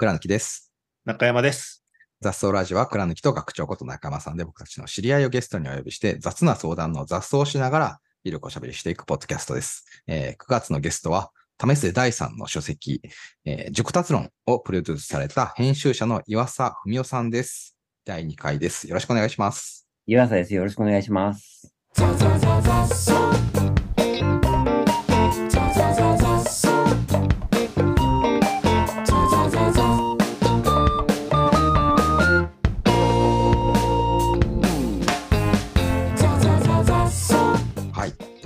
倉貫です。中山です。雑草ラジオは倉貫と学長こと中山さんで僕たちの知り合いをゲストにお呼びして雑な相談の雑草をしながらゆるくおしゃべりしていくポッドキャストです。えー9月のゲストは、為末大さんの書籍、えー熟達論をプロデュースされた編集者の岩佐文夫さんです。第2回です。よろしくお願いします。岩佐です。よろしくお願いします。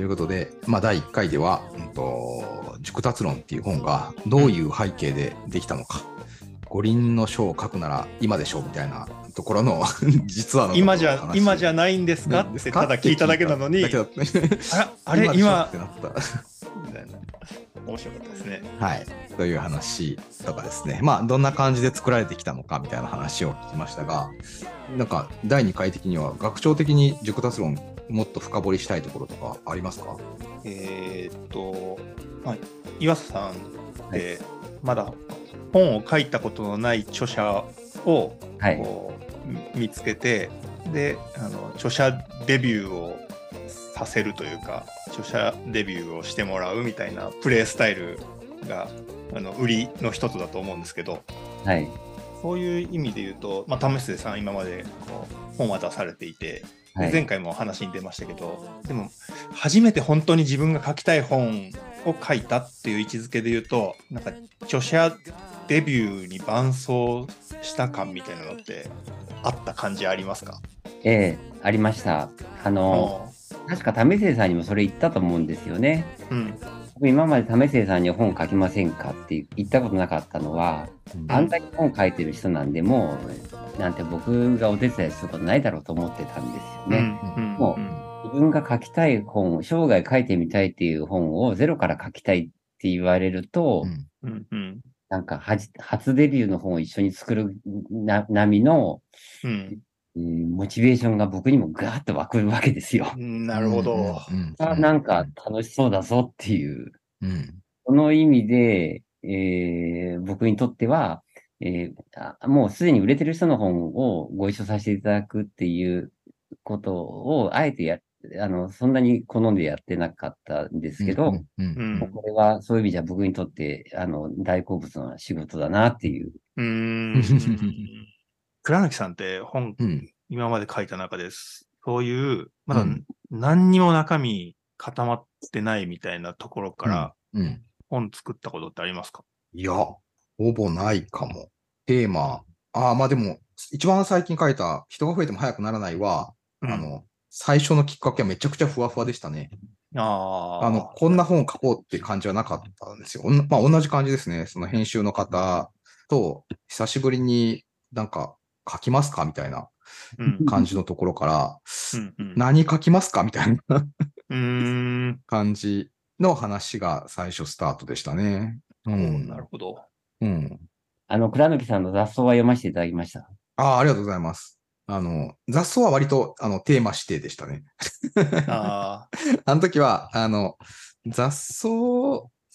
い。ということで、まあ、第1回では、うんと、熟達論っていう本がどういう背景でできたのか、五輪の書を書くなら今でしょうみたいなところの 実はの今じゃ、今じゃゃないんですか？ってただ聞いただけなのに、ああれ、今ってなった。みたいな面白かったですね。はい。という話とかですね。まあ、どんな感じで作られてきたのかみたいな話を聞きましたが、なんか、第2回的には、学長的に熟達論、もっと深掘りしたいところとかありますか？えーっと、まあ、岩佐さんって、まだ本を書いたことのない著者をはい。見つけて、で、あの著者デビューをさせるというか、著者デビューをしてもらうみたいなプレイスタイルがあの売りの一つだと思うんですけど、はい。そういう意味で言うと、まあ、為末さん、今までこう本は出されていて、はい。前回も話に出ましたけど、でも、初めて本当に自分が書きたい本を書いたっていう位置づけで言うと、なんか、著者デビューに伴走した感みたいなのって、あった感じありますか？ええありました。あの、確か為末さんにもそれ言ったと思うんですよね。うん。僕今まで為末さんに本書きませんかって言ったことなかったのは、あんだけ本書いてる人なんで、もう、なんて僕がお手伝いすることないだろうと思ってたんですよね。うんも自分が書きたい本、生涯書いてみたいっていう本をゼロから書きたいって言われると、うんうん。うん。なんか初デビューの本を一緒に作るな並みの、うん。うんモチベーションが僕にもガーッと湧くわけですよ。うん。なるほど。うんあなんか楽しそうだぞっていう、うんその意味で、えー僕にとっては、えーあもうすでに売れてる人の本をご一緒させていただくっていうことを、あえてや、あの、そんなに好んでやってなかったんですけど、これはそういう意味じゃ僕にとって、あの、大好物の仕事だなっていう。うーん。倉貫さんって本うん今まで書いた中です。そういう、まだうん何にも中身固まってないみたいなところからうん本作ったことってありますか、いや、ほぼないかも。テーマ、ああ、まあでも、一番最近書いた、人が増えても早くならないは、うんあの、最初のきっかけはめちゃくちゃふわふわでしたね。あーあの、こんな本書こうって感じはなかったんですよ。まあ同じ感じですね。その編集の方と、久しぶりになんか書きますか？みたいなうん感じのところから、うんうん何書きますか？みたいな。感じの話が最初スタートでしたね。うおん。なるほど。うん。あの、倉貫さんの雑草は読ませていただきました。ああ、ありがとうございます。あの、雑草は割と、あの、テーマ指定でしたね。あ あの時は、あの、雑草、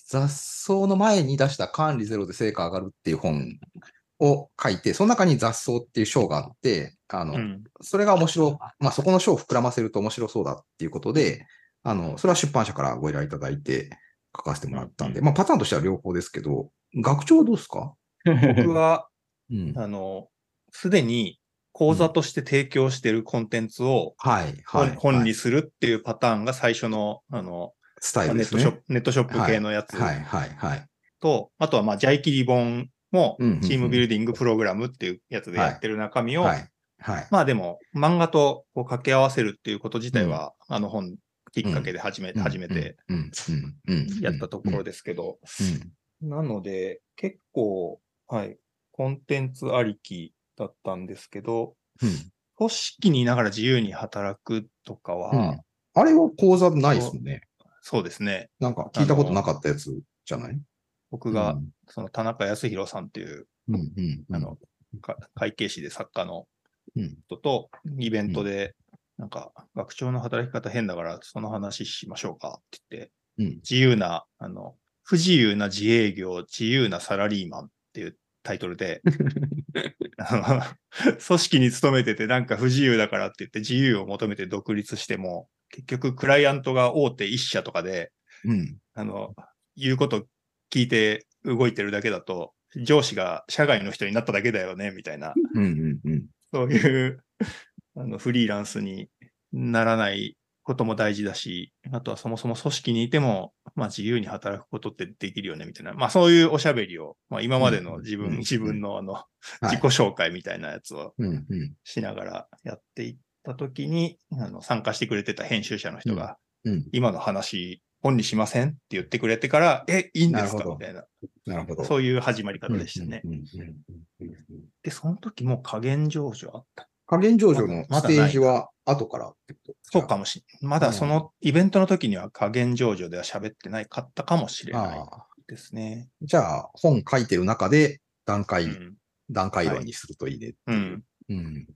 雑草の前に出した管理ゼロで成果上がるっていう本を書いて、その中に雑草っていう章があって、あの、ーうん。それが面白、まあ、そこの章を膨らませると面白そうだっていうことで、あの、それは出版社からご依頼いただいて書かせてもらったんで、うんまあ、パターンとしては両方ですけど、学長はどうですか？僕は、うん。あの、すでに講座として提供しているコンテンツをはい、はい。本本にはいするっていうパターンが最初の、あの、スタイルですね。ネットショップ、ネットショップ系のやつはい、はい、はい。と、あとはまあ、ジャイキリ本もチームビルディングプログラムっていうやつでやってる中身を、はい、はい。まあでも、漫画とこう掛け合わせるっていうこと自体は、あの本きっかけで始め、てうん、うん、うん。やったところですけど、なので、結構、はい、コンテンツありきだったんですけど、うん。組織にいながら自由に働くとかは、うん。あれは講座ないですもんね。そうですね。なんか聞いたことなかったやつじゃない？僕が、その田中康弘さんっていう。あの、か会計士で作家のうん、人と、イベントで、なんか、学長の働き方変だから、その話しましょうかって言って、うん自由な、あの、不自由な自営業、自由なサラリーマンっていうタイトルで、組織に勤めててなんか不自由だからって言って自由を求めて独立しても、結局クライアントが大手一社とかで、うん。あの、言うこと聞いて動いてるだけだと、上司が社外の人になっただけだよね、みたいな、うんうんうん。そういう あのフリーランスにならないことも大事だし、あとはそもそも組織にいても、まあ自由に働くことってできるよね、みたいな。まあそういうおしゃべりを、まあ今までの自分、うん自分のあの、はい自己紹介みたいなやつをうんうん。しながらやっていったときに、あの参加してくれてた編集者の人が、うん。今の話、本にしませんって言ってくれてから、え、いいんですか？みたいな。なるほど。そういう始まり方でしたね。で、その時もう加減上場あった？加減上場のステージは後からってことそうかもしれない。まだそのイベントの時には加減上場では喋ってないかったかもしれない。ですね。じゃあ、本書いてる中で段階、うん。段階論にするといいねう。うんうん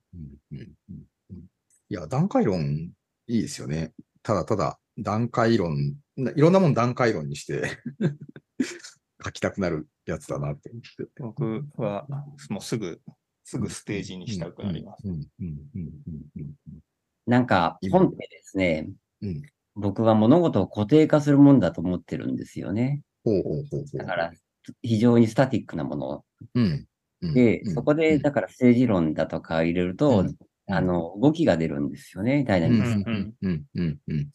いや、段階論いいですよね。ただただ段階論、ないろんなもん段階論にして 書きたくなるやつだなって思って。僕はもうすぐ、すぐステージにしたくなります。うんうんうんうんうんなんか、今本ってですね、うん僕は物事を固定化するもんだと思ってるんですよね。だから、非常にスタティックなもの。うん、うん。で、うんそこで、だから政治論だとか入れると、うんあの、動きが出るんですよね、ダイナミクス。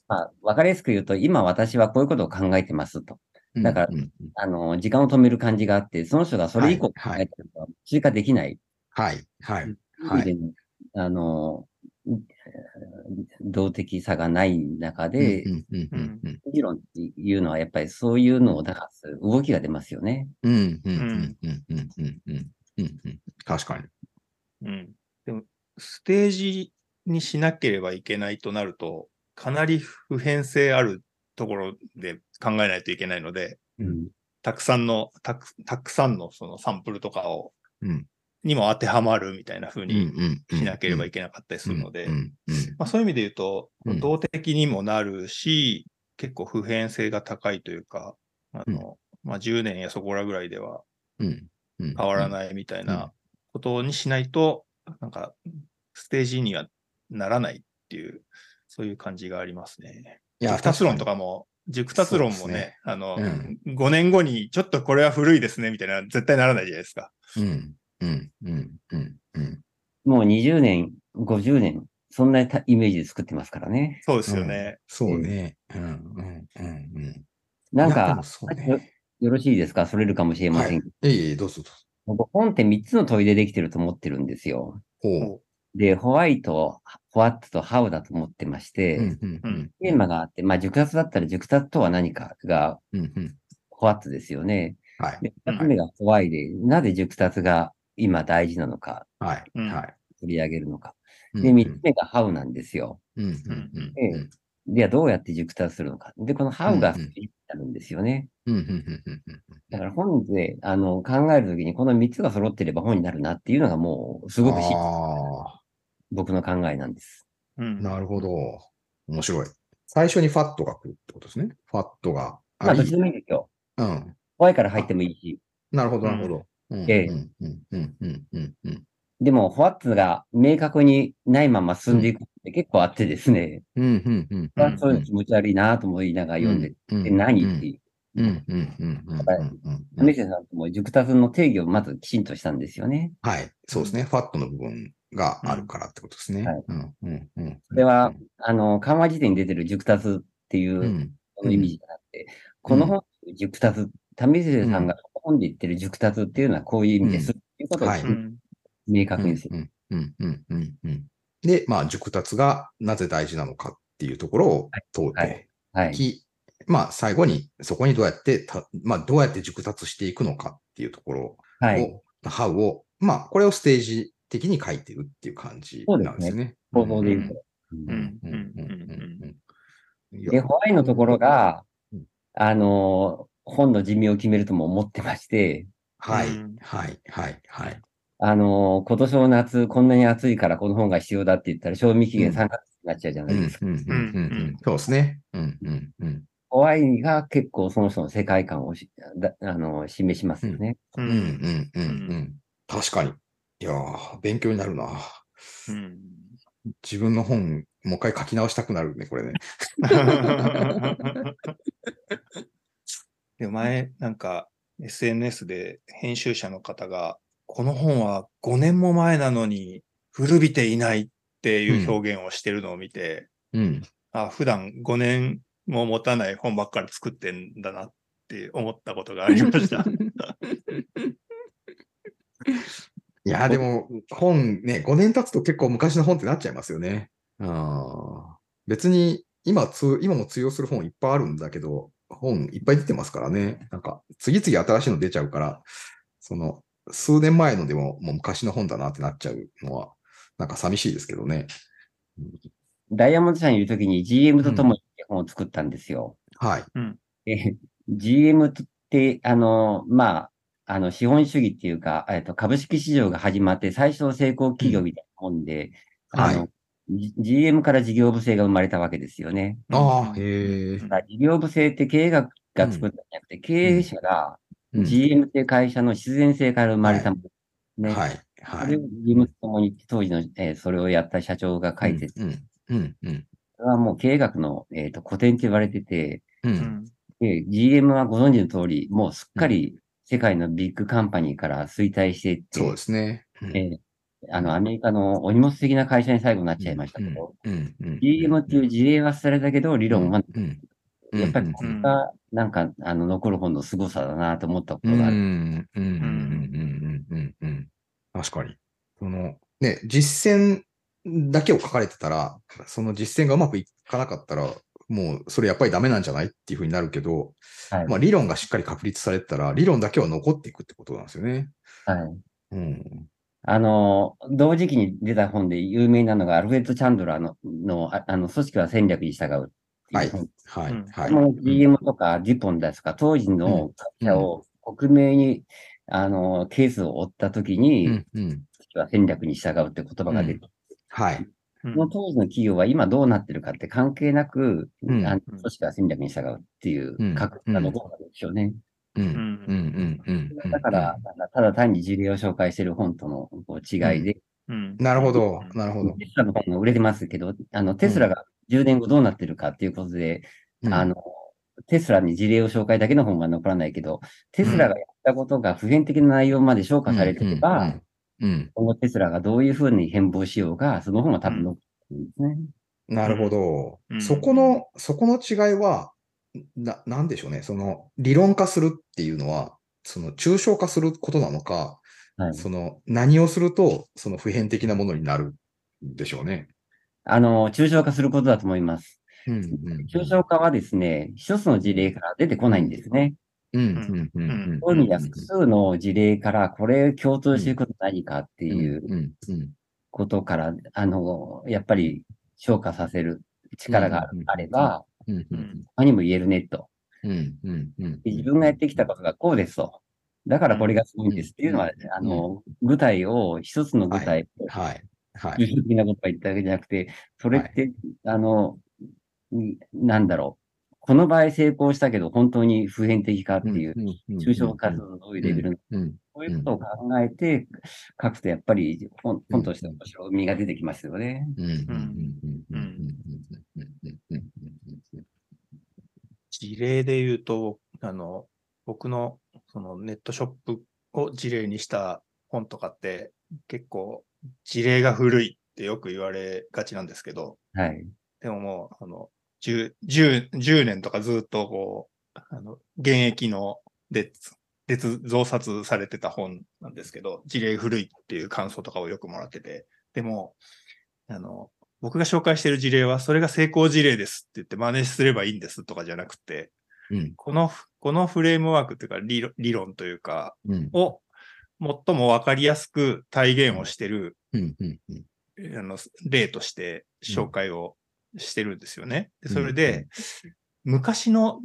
まわ、かりやすく言うと、今私はこういうことを考えてますと。だから、あの、時間を止める感じがあって、その人がそれ以降考えてると追加できない。はい、はい。はい。あの、動的さがない中で、議論っていうのはやっぱりそういうのを出す動きが出ますよね。確かに。うんステージにしなければいけないとなると、かなり普遍性あるところで考えないといけないので、うん。たくさんの、たくたくさんのそのサンプルとかを、うんにも当てはまるみたいな風うん、にうん。しなければいけけなかったりするので、そういう意味で言うとうん、動的にもなるし、結構普遍性が高いというか、あの、まあ、10年やそこらぐらいでは。変わらい。ないみたいなことにしないと、なんか、ステージにはならないっていう、そういう感じがありますね。いや、熟達論とか。かも、熟達論もね、ねあの、うん5年後にちょっとこれは古いですね、みたいな、絶対ならないじゃないですか。うん、うん、うん、うん、うん。もう20年、50年、そんなたイメージで作ってますからね。そうですよね。そうね。うん、うん、うん、うん。なんかねよよろしいですか？それるかもしれませんけど。いえいえ、どうぞどうぞ。僕本って3つの問いでできてると思ってるんですよ。ほで、ホワイト、ホワットとハウだと思ってまして、う。うん、うん、うん。テーマがあって、まあ、熟達だったら熟達とは何かが。ホワットですよね。はい。つ目がホワイで、なぜ熟達が今大事なのか、はい。取り上げるのか。うんで、三つ目がハウなんですよ。うん、うん、うん。ででは、どうやって熟達するのか。で、このハウがうんうんスピリットになるんですよね。だから本で、あの、考えるときに、この三つが揃ってれば本になるなっていうのがもう、すごくしあ僕の考えなんです。うんあ、なるほど。面白い。最初にファットが来るってことですね。ファットがまあ、どっちでもいいですよ。うん。ホワイから入ってもいいし。なるほど、なるほど。うんええうん、うん、うん、うん、うん、うん。でも、ホワットが明確にないまま進んでいくって結構あってですね、うん、うん、うん。うんそういうの気持ち悪いなと思いながら読んで、うんで何っていう。うん、うん、うん、うん、うんうん。亀瀬さんとも熟達の定義をまずきちんとしたんですよね。はい。そうですね。ファットの部分があるからってことですね。はいうん、うん、うん。それは、あの、緩和辞典に出てる熟達っていうう、ん、この意味じゃなくて、この本の熟達、為末さんが本で言ってる熟達っていうのはこういう意味です。っていうことを明確にする。うん、うん、うん、うん、うん。で、まあ、熟達がなぜ大事なのかっていうところを問うはてはい。き、まあ、最後にそこにどうやってた、まあ、どうやって熟達していくのかっていうところを、はい。ハウを、まあ、これをステージ的に書いてるっていう感じなんですよね。構造で。言うと。うん。うん。うん。うん。うん。いやで、ホワイのところがうん、あの、本の寿命を決めるとも思ってまして、はいうん、はい、はい、はい。あの、今年の夏、こん。なに暑いからこの本が必要だって言ったら、賞味期限うん。3ヶ月になっちゃうじゃうないですか。ん。うん。うん。うん。うん。そうですね。うん、うん、うん。ホ怖いが結構その人の世界観をしだあの示しますよね。ううん、うん、うん、うん。確かに。いやー、勉強になるな。うん自分の本、もう一回書き直したくなるね、これね。で前、なんか SNS で編集者の方が、この本は5年も前なのに古びていないっていう表現をしてるのを見て、うん。あ普段5年も持たない本ばっかり作ってんだなって思ったことがありました。いやー、でも、本ね、5年経つと結構昔の本ってなっちゃいますよね。あー別に、今つ、今も通用する本いっぱいあるんだけど、本いっぱい出てますからね。なんか、次々新しいの出ちゃうから、その、数年前のでももう昔の本だなってなっちゃうのは、なんか寂しいですけどね。ダイヤモンド社にいるときに GM と共に本を作ったんですよ。はい。で GM って、あの、まあ、あの、資本主義っていうか、えっと、株式市場が始まって最初の成功企業みたいなもんで、うんあの、G- GM から事業部制が生まれたわけですよね。ああ、へえ。だから事業部制って経営学が作ったんじゃなくて、経営者がうん GM っていう会社の必然性から生まれたもの。ね。はい。はい。それを GM と共に当時の、えーそれをやった社長が書いてて、うん。うん。うん。それはもう経営学の、えーと古典って言われてて、う。うんんで、GM はご存知の通り、もうすっかり世界のビッグカンパニーから衰退していって、そうですね。うんえーあの、アメリカのお荷物的な会社に最後になっちゃいましたけど、うん。うん。GM っていう事例はされたけど、理論は、やっぱりこれが、なんか、あの、残る本の凄さだなと思ったこ。とがある。確かに。その、ね、実践だけを書かれてたら、その実践がうまくいかなかったら、もうそれやっぱりダメなんじゃないっていうふうになるけど、はい。まあ理論がしっかり確立されてたら、理論だけは残っていくってことなんですよね。はい。うん。あの、同時期に出た本で有名なのが、アルフレッド・チャンドラーの、の、ああの、組織は戦略に従うってい。はい。うんはい。この GM とかデュポンですとか、当時の会社を克明に、あの、ケースを追ったときに、うん。は戦略に従うって言葉が出て、はい。うんその当時の企業は今どうなってるかって関係なく、うんあの組織は戦略に従うっていううん確率が残るわけですよね。うん。ううん。ん。うん。うん。だから、ただ単に事例を紹介してる本とのこう違いで、うんなるほど。なるほど。テスラの本が売れてますけど、あの、テスラが10年後どうなってるかっていうことで、うんあの、テスラに事例を紹介だけの本が残らないけど、テスラがやったことが普遍的な内容まで消化されてれば、うん。うん。今後テスラがどういうふうに変貌しようが、その本は多分残ってるんですね。なるほどう。んそこの、そこの違いは、な、なんでしょうね。その、理論化するっていうのは、その、抽象化することなのか、はい。その、何をすると、その普遍的なものになるんでしょうね。あの、抽象化することだと思います。うん。うん。抽象化はですね、一つの事例から出てこないんですね。うん。うん。うん。うん。そういう意味では複数の事例からこれ共通していることは何かっていううん。うん。ことから、あの、やっぱり消化させる力があうんあれば、うん。うん。他にも言えるねと。うん。うん。うん。で自分がやってきたことがこうですと。だからこれがすごいんですっていうのは、あの、具体を、一つの具体をはい。はい。的なことが言ったわけじゃなくて、それって、あの、んなんだろう。この場合成功したけど、本当に普遍的かっていう、抽象化するのどういうレベルの、うん。そういうことを考えて書くと、やっぱり本本として面白みが出てきますよね。事例で言うと、あの、僕のそのネットショップを事例にした本とかって結構事例が古いってよく言われがちなんですけど、はい。でももう、あの、10、10 10年とかずっとこう、あの、現役ので、別増刷されてた本なんですけど、事例古いっていう感想とかをよくもらってて、でも、あの、僕が紹介している事例は、それが成功事例ですって言って真似すればいいんですとかじゃなくて、うん。この、このフレームワークっていうか理論理論というか、うん。を最もわかりやすく体現をしてる、例として紹介をしてるんですよね。でそれうん。で、昔の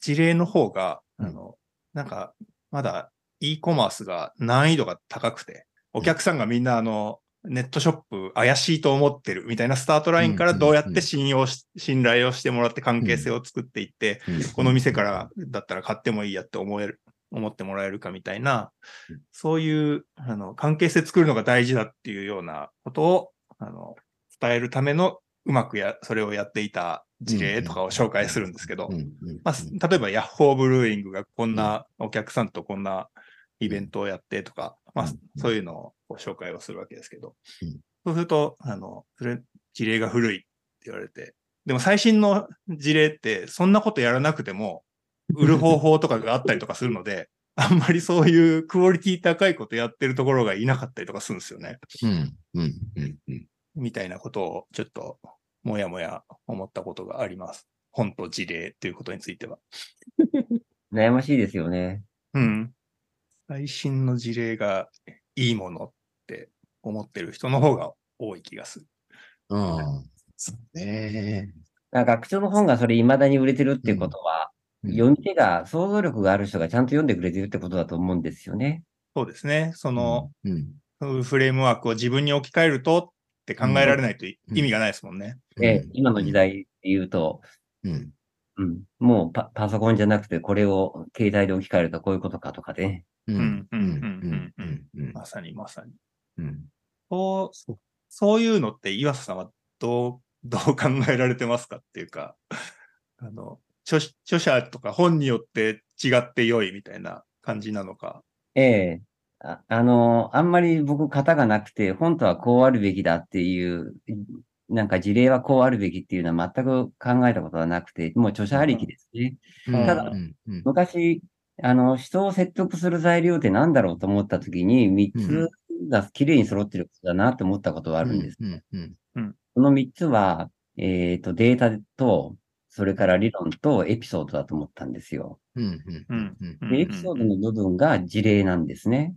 事例の方が、うん。あの、なんか、まだ e コマースが難易度が高くて、お客さんがみんなあの、ネットショップ怪しいと思ってるみたいなスタートラインからどうやって信用し、信頼をしてもらって関係性を作っていって、この店からだったら買ってもいいやって思える、思ってもらえるかみたいなうん、そういう、あの、関係性作るのが大事だっていうようなことを、あの、伝えるための、うまくや、それをやっていた事例とかを紹介するんですけど、まあ、例えばヤッホーブルーイングがこんなお客さんとこんなイベントをやってとか、まあうん、そういうのをご紹介をするわけですけど。うん、そうすると、あの、それ、事例が古いって言われて、でも最新の事例って、そんなことやらなくても、売る方法とかがあったりとかするので、あんまりそういうクオリティ高いことやってるところがいなかったりとかするんですよね。うんうんうんうんみたいなことをちょっともやもや思ったことがあります。本と事例ということについては。悩ましいですよね。うん。最新の事例がいいものって思ってる人の方が多い気がする。うん。そうね。なんか学長の本がそれ未だに売れてるっていうことは、うん読み手が、想像力がある人がちゃんと読んでくれてるってことだと思うんですよね。そうですね。その、うん、そういうフレームワークを自分に置き換えるとって考えられないというん意味がないですもんね。で、今の時代で言うと、うん。うん、もうパパソコンじゃなくて、これを携帯で置き換えるとこういうことかとかね。うん。うんうん。うん。うん。うんまさにまさに。うん。そう、そういうのって岩佐さんはどう、どう考えられてますかっていうか、あの、著著者とか本によって違って良いみたいな感じなのか。ええああの、あんまり僕型がなくて、本当はこうあるべきだっていう、なんか事例はこうあるべきっていうのは全く考えたことはなくて、もう著者ありきですね。うん。ただうん。うん。昔、あの、人を説得する材料って何だろうと思ったときに、3つが綺麗に揃ってることだなって思ったことがあるんです。この3つは、えっと、データと、それから理論とエピソードだと思ったんですよ。で、エピソードの部分が事例なんですね。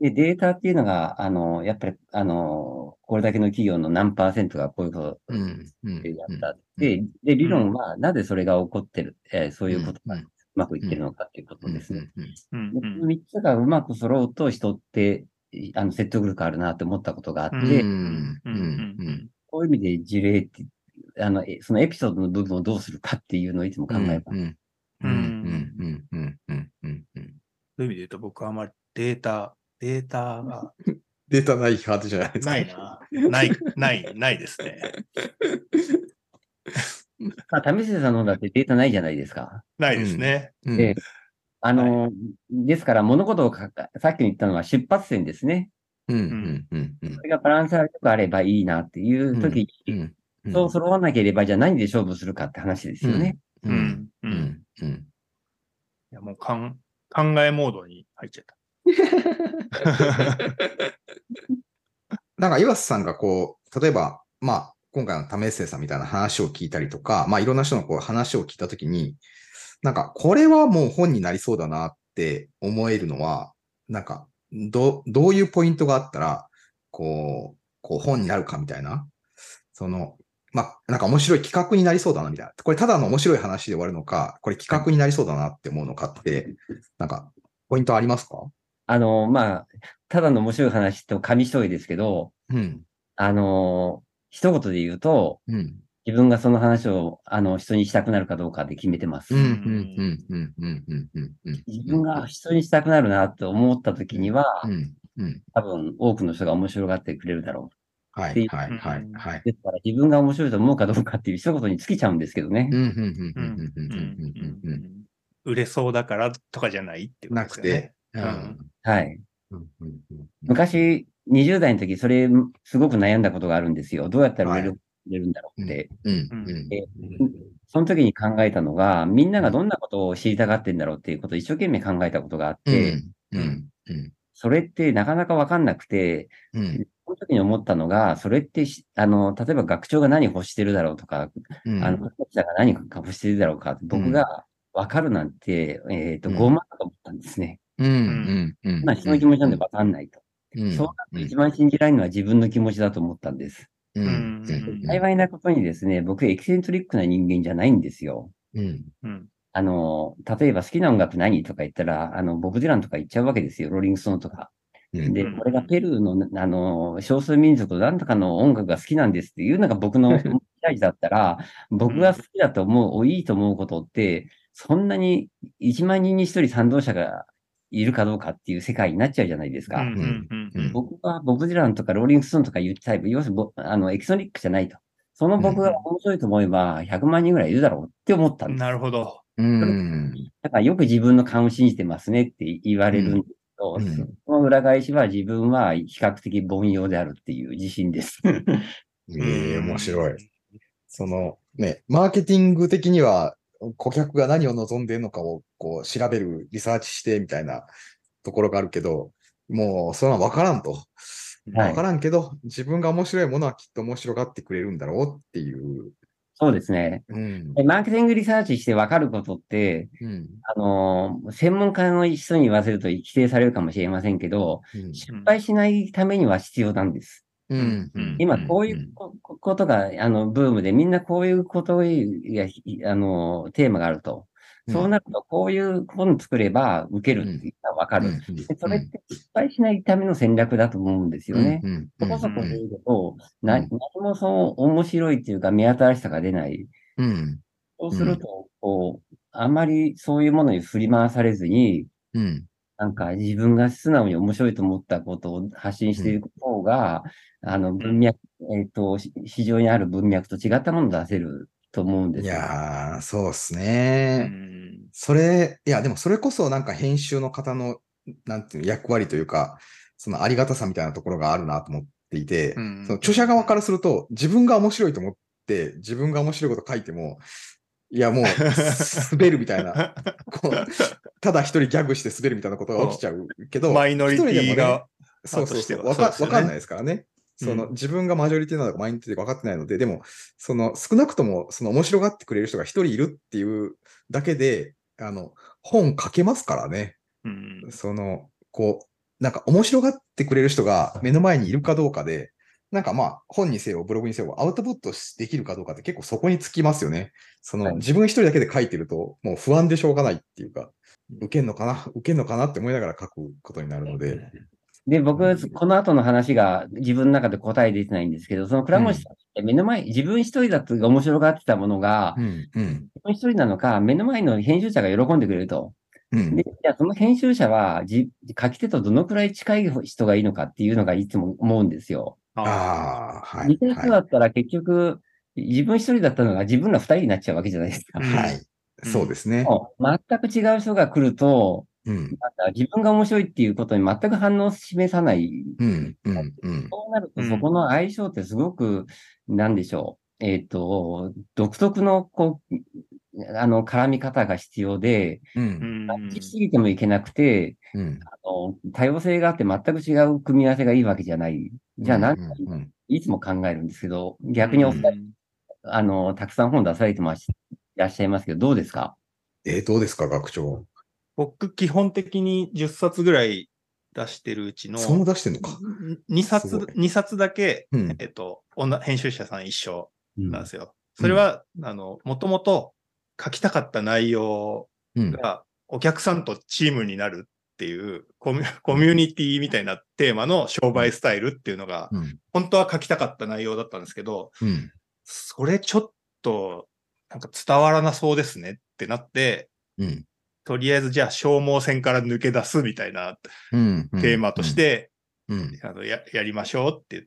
で、データっていうのが、あの、やっぱり、あの、これだけの企業の何パーセントがこういうこと。でやった。で、で、理論はなぜそれが起こってる、えーそういうことがうまくいってるのかっていうことですね。この3つがうまく揃うと人って、あの、説得力あるなって思ったことがあって。こういう意味で事例って、あの、えそのエピソードの部分をどうするかっていうのをいつも考えます。うん。うん。うん。うん。うん。うん。うん。そういう意味で言うと僕はあまりデータ、データが データないハードじゃないですか。ないな。ない、ない、ないですね。まあ、為末さんの方だってデータないじゃないですか。ないですね。うん。ええあの、ですから物事をかさっき言ったのは出発点ですね。うん。うん。うん。うんそれがバランスがよくあればいいなっていう時に、うん。そう揃わなければ、じゃあ何で勝負するかって話ですよね。う。うんん。う。うんん。うん。いや、もうかん考えモードに入っちゃった。なんか岩瀬さんがこう、例えば、まあ、今回の為末さんみたいな話を聞いたりとか、まあ、いろんな人のこう話を聞いたときに、なんか、これはもう本になりそうだなって思えるのは、なんか、ど、どういうポイントがあったら、こう、こう本になるかみたいな、その、まあ、なんか面白い企画になりそうだなみたいな。これただの面白い話で終わるのか、これ企画になりそうだなって思うのかって、なんか、ポイントありますか？あの、まあ、ただの面白い話と紙一重ですけど、うん。あの、一言で言うと、うん。自分がその話を、あの、人にしたくなるかどうかで決めてます。うん、うん、うん、うん、うん、うん、うん。自分が人にしたくなるなと思った時には、うん、うん。多分多くの人が面白がってくれるだろうはい、はい、はい、はい。う。ですから自分が面白いと思うかどうかっていう一言に尽きちゃうんですけどね。売れそうだからとかじゃないってことなくですよね。て、うん、はい。昔、20代の時、それ、すごく悩んだことがあるんですよ。どうやったら売れる,、売れるんだろうって。その時に考えたのが、みんながどんなことを知りたがってんだろうっていうことを一生懸命考えたことがあっうん、て、それってなかなかわかんなくて、うん、その時に思ったのが、それってし、あの、例えば学長が何欲してるだろうとか、うん、あの、学者が何か欲してるだろうかって、僕がわかるなんて、えっと、うん傲慢だと思ったんですね。うん、うん、うん。まあ、人の気持ちなんてわかんないと。うん、そうなると一番信じられるのは自分の気持ちだと思ったんです。うん、うん、うん幸いなことにですね、僕エキセントリックな人間じゃないんですよ。うん、うん。あの、例えば好きな音楽何とか言ったら、あの、ボブ・ディランとか言っちゃうわけですよ。ローリング・ストーンとか。うんで、うんこれがペルーの、あの、少数民族のなんとかの音楽が好きなんですっていうのが僕の期待だったら、僕が好きだと思う、いいと思うことって、そんなに1万人に1人賛同者がいるかどうかっていう世界になっちゃうじゃないですか。僕はボブ・ディランとかローリング・ストーンとかいうタイプ、要するにぼあのエキソニックじゃないと。その僕が面白いと思えば100万人ぐらいいるだろうって思ったんです。なるほど。うん。だからよく自分の勘を信じてますねって言われるんでど、うんうんその裏返しは自分は比較的凡庸であるっていう自信です。ええ面白い。そのね、マーケティング的には顧客が何を望んでいるのかをこう調べる、リサーチしてみたいなところがあるけど、もうそんなんわからんと。はいわからんけど、自分が面白いものはきっと面白がってくれるんだろうっていう。そうですね。うん。でマーケティングリサーチして分かることって、うん。あのー、専門家の人に言わせると否定されるかもしれませんけど、うん失敗しないためには必要なんです。うん。うん今、こういうこことが、あの、ブームで、みんなこういうことが、あの、テーマがあると。そうなると、こういう本作れば受けるっていうのはわかる。でそれって失敗しないための戦略だと思うんですよね。うん。そこそこで言うと、何もその面白いっていうか目新しさが出ない。うん。そうすると、こう、あまりそういうものに振り回されずに、うん。なんか自分が素直に面白いと思ったことを発信していく方が、あの、文脈、えっ、と、し市場にある文脈と違ったものを出せると思うんでいすよ。やー、そうっすうね。んそれ、いや、でもそれこそなんか編集の方の、なんていうの、役割というか、そのありがたさみたいなところがあるなと思っていて、うんその著者側からすると、自分が面白いと思って、自分が面白いこと書いても、いや、もう、滑るみたいな、こう、ただ一人ギャグして滑るみたいなことが起きちゃうけど、マイノリティが、そうそうそう。かんないですからね。その、うん自分がマジョリティなのかマイノリティか分かってないので、でも、その、少なくとも、その面白がってくれる人が一人いるっていうだけで、あの、本書けますからね。うんその、こう、なんか面白がってくれる人が目の前にいるかどうかで、なんかまあ、本にせよ、ブログにせよ、アウトプットできるかどうかって結構そこにつきますよね。その、はい自分一人だけで書いてると、もう不安でしょうがないっていうか、受けんのかな受けんのかなって思いながら書くことになるので。で、僕、この後の話が自分の中で答え出てないんですけど、その倉持さんって目の前、自分一人だと面白がってたものが、うん、うん、自分一人なのか、目の前の編集者が喜んでくれると。うんで、。じゃあその編集者はじ、書き手とどのくらい近い人がいいのかっていうのがいつも思うんですよ。あああ、はい。似た人だったら結局、自分一人だったのが自分ら二人になっちゃうわけじゃないですか。うんはい。はい。そうですね。全く違う人が来ると、うん、自分が面白いっていうことに全く反応を示さない。うん、うん、うん。そうなると、うんそこの相性ってすごく、なんでしょう。えっ、と、独特の、こう、あの、絡み方が必要で、う、うんしすぎてもいけなくて、うん。あの多様性があって全く違う組み合わせがいいわけじゃない。じゃあ何がいいうん、いつも考えるんですけど、逆にお二人、うんあの、たくさん本出されてます、いらっしゃいますけど、どうですか？えーどうですか、学長。僕、基本的に10冊ぐらい出してるうちの、そんな出してんのか。2す冊ごい、二冊だけ、うん。えっと、女編集者さん一緒うんなんですよ。それは、あの、もともと書きたかった内容うん。がお客さんとチームになるっていうコミュコミュニティみたいなテーマの商売スタイルっていうのが、うん。本当は書きたかった内容だったんですけど、うん。それちょっと、なんか伝わらなそうですねってなって、うん。とりあえずじゃあ消耗戦から抜け出すみたいなうん。テーマとし、て、うん。あのややりましょうって言っ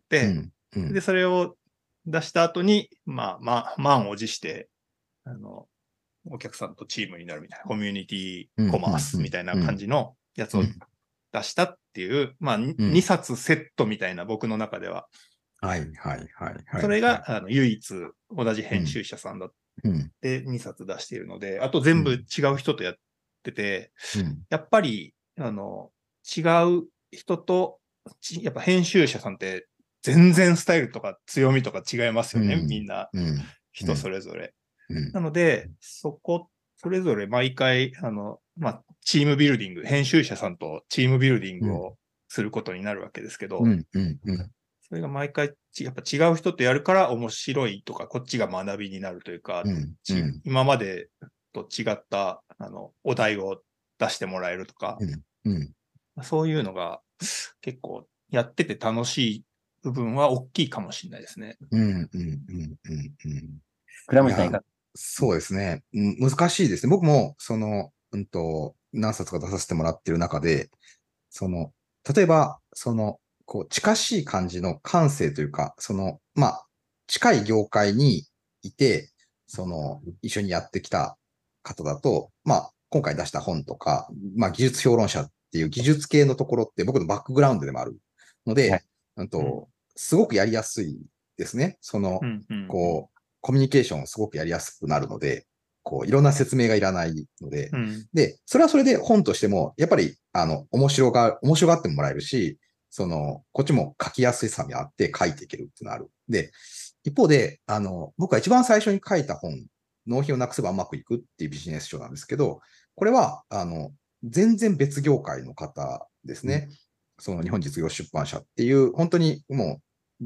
て。で、それを出した後に、まあ、まあ、満を持して、あの、お客さんとチームになるみたいな、コミュニティコマースみたいな感じのやつをうん出したっていう、まあ、ん2冊セットみたいな僕の中では。はい、はい、はい。はいそれが、、あの唯一同じ編集者さんだっうん。て2冊出しているので、あと全部違う人とやってて、うん。やっぱり、あの、違う人と、ちやっぱ編集者さんって全然スタイルとか強みとか違いますよね、うんみんな。うん。人それぞれ。うん。なので、そこ、それぞれ毎回、あの、まあ、チームビルディング、編集者さんとチームビルディングをすることになるわけですけど、うん。うん。うん。それが毎回ち、やっぱ違う人とやるから面白いとか、こっちが学びになるというか、うん。ち今までと違った、あの、お題を出してもらえるとか、うん。そういうのが結構やってて楽しい部分は大きいかもしれないですね。うん、うん、うん、うん、うん。倉持さんいかがそうですね。うん難しいですね。僕も、その、うんと、何冊か出させてもらってる中で、その、例えば、その、こう、近しい感じの感性というか、その、まあ、近い業界にいて、その、一緒にやってきた方だと、まあ、今回出した本とか、まあ、技術評論者っていう技術系のところって僕のバックグラウンドでもあるので、はい。うんと、すごくやりやすいですね。その、うんうんこう、コミュニケーションをすごくやりやすくなるので、こう、いろんな説明がいらないので、うん。で、それはそれで本としても、やっぱり、あの、面白が、面白がってもらえるし、その、こっちも書きやすさにあって書いていけるっていうのがある。で、一方で、あの、僕が一番最初に書いた本、納品をなくせばうまくいくっていうビジネス書なんですけど、これは、あの、全然別業界の方ですね。その日本実業出版社っていう、本当にもう、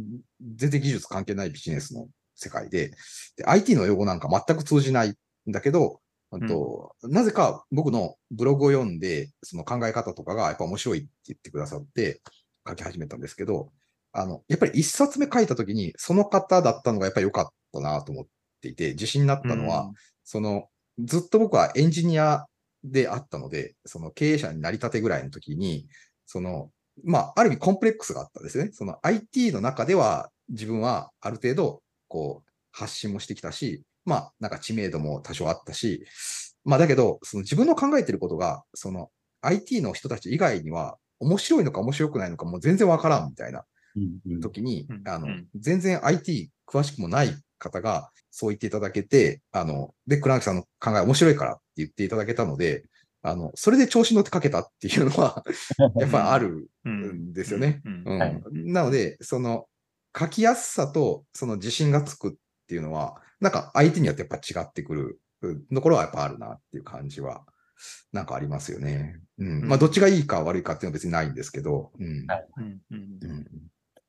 全然技術関係ないビジネスの世界で、で IT の用語なんか全く通じないんだけど、うんとなぜか僕のブログを読んで、その考え方とかがやっぱ面白いって言ってくださって書き始めたんですけど、あの、やっぱり一冊目書いたときに、その方だったのがやっぱり良かったなと思っていて、自信になったのは、その、ずっと僕はエンジニアであったので、その経営者になりたてぐらいの時に、その、まあ、ある意味コンプレックスがあったんですね。その IT の中では自分はある程度、こう、発信もしてきたし、まあ、なんか知名度も多少あったし、まあ、だけど、その自分の考えてることが、その IT の人たち以外には面白いのか面白くないのかもう全然わからんみたいなうんうん。時にうん、あのうん、全然 IT 詳しくもない方がそう言っていただけて、あの、で、倉木さんの考え面白いからって言っていただけたので、あの、それで調子に乗ってかけたっていうのは、やっぱりあるうんんですよね。なので、その、書きやすさとその自信がつくっていうのは、なんか相手によってやっぱ違ってくるところはやっぱあるなっていう感じは、なんかありますよね。うん。まあ、どっちがいいか悪いかっていうのは別にないんですけど、うん。はいうんうんうん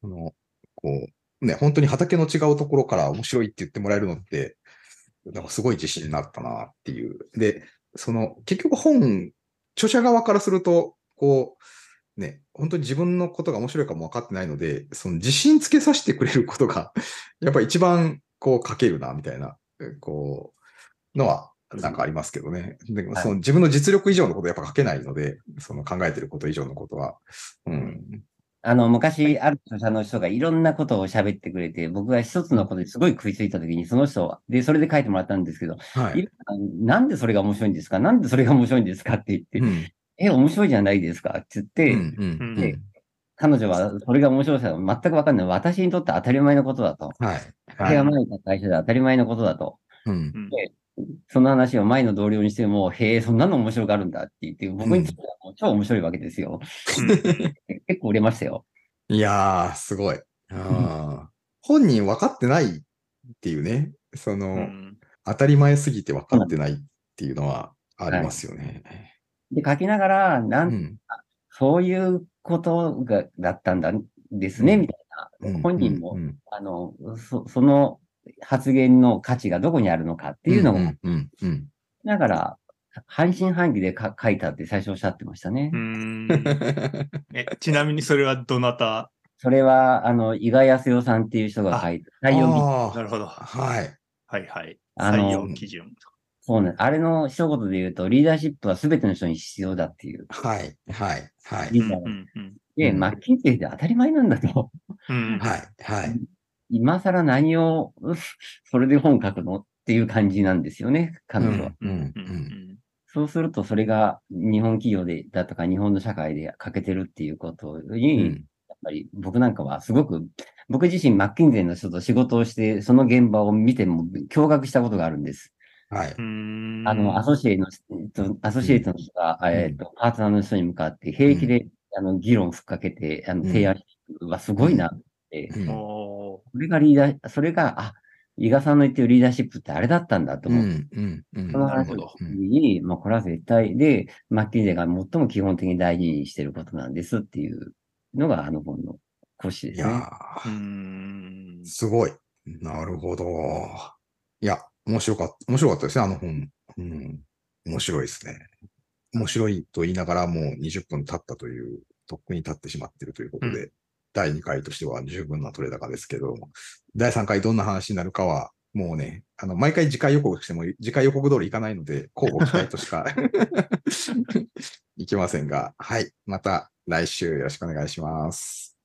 この、こう、ね、本当に畑の違うところから面白いって言ってもらえるのって、なんかすごい自信になったなっていう。で、その、結局本、著者側からすると、こう、ね、本当に自分のことが面白いかも分かってないので、その自信つけさせてくれることが、やっぱ一番こう書けるな、みたいな、こう、のは、なんかありますけどね。でもはいその自分の実力以上のことやっぱ書けないので、その考えてること以上のことは。うん。あの、昔、ある著者の人がいろんなことを喋ってくれて、僕が一つのことですごい食いついたときに、その人は、で、それで書いてもらったんですけど、はいい。なんでそれが面白いんですか？なんでそれが面白いんですかって言って、うんえ、面白いじゃないですかって言って、うんうんうんで彼女はそれが面白さは全くわかんない。私にとって当たり前のことだと。はい。手が前に会社で当たり前のことだと。うんうんその話を前の同僚にしても、へえ、そんなの面白があるんだって言って、僕にとってはもう超面白いわけですよ。結構売れましたよ。いやー、すごい。あー本人分かってないっていうね、その、うん当たり前すぎて分かってないっていうのはありますよね。で、書きながら、なん、うんそういうことが、だったんだですね、うんみたいな。うん本人も、うんあの、そ、その発言の価値がどこにあるのかっていうのを、うんうんうんだから、半信半疑でか書いたって最初おっしゃってましたね。うんえちなみにそれはどなた？それは、あの、伊賀康代さんっていう人が書いた、採用基あーなるほど。はい。はいはい。あの採用基準。そうね。あれの一言で言うと、リーダーシップは全ての人に必要だっていう。はい。はい。はい。リーダーうんうんで、うんマッキンゼーで当たり前なんだと。うんはい。はい。今更何を、それで本書くの？っていう感じなんですよね、彼女は。うんうんうん。そうすると、それが日本企業で、だとか日本の社会で欠けてるっていうことに、やっうんぱり僕なんかはすごく、僕自身マッキンゼーの人と仕事をして、その現場を見ても驚愕したことがあるんです。はい。うん。あの、アソシエイの、えっとアソシエイトの人が、えっと、パートナーの人に向かって平気で、あの、議論をふっかけて、あの、うん。提案してはすごいなって、うんおそれがリーダー、それが、あ、伊賀さんの言ってるリーダーシップってあれだったんだと思って、うんうんうんその話をなるほど聞くに、まあ、これは絶対で、マッキンゼーが最も基本的に大事にしてることなんですっていうのが、あの本の講師ですね。いやーうんー、すごい。なるほど。いや、面白かった、面白かったですね、あの本。うん。面白いですね。面白いと言いながらもう20分経ったというとっくに立ってしまっているということで、第2回としては十分な取れ高ですけど、第3回どんな話になるかは、もうね、あの、毎回次回予告しても、次回予告通りいかないので、候補期待としか いきませんが、はい。また来週よろしくお願いします。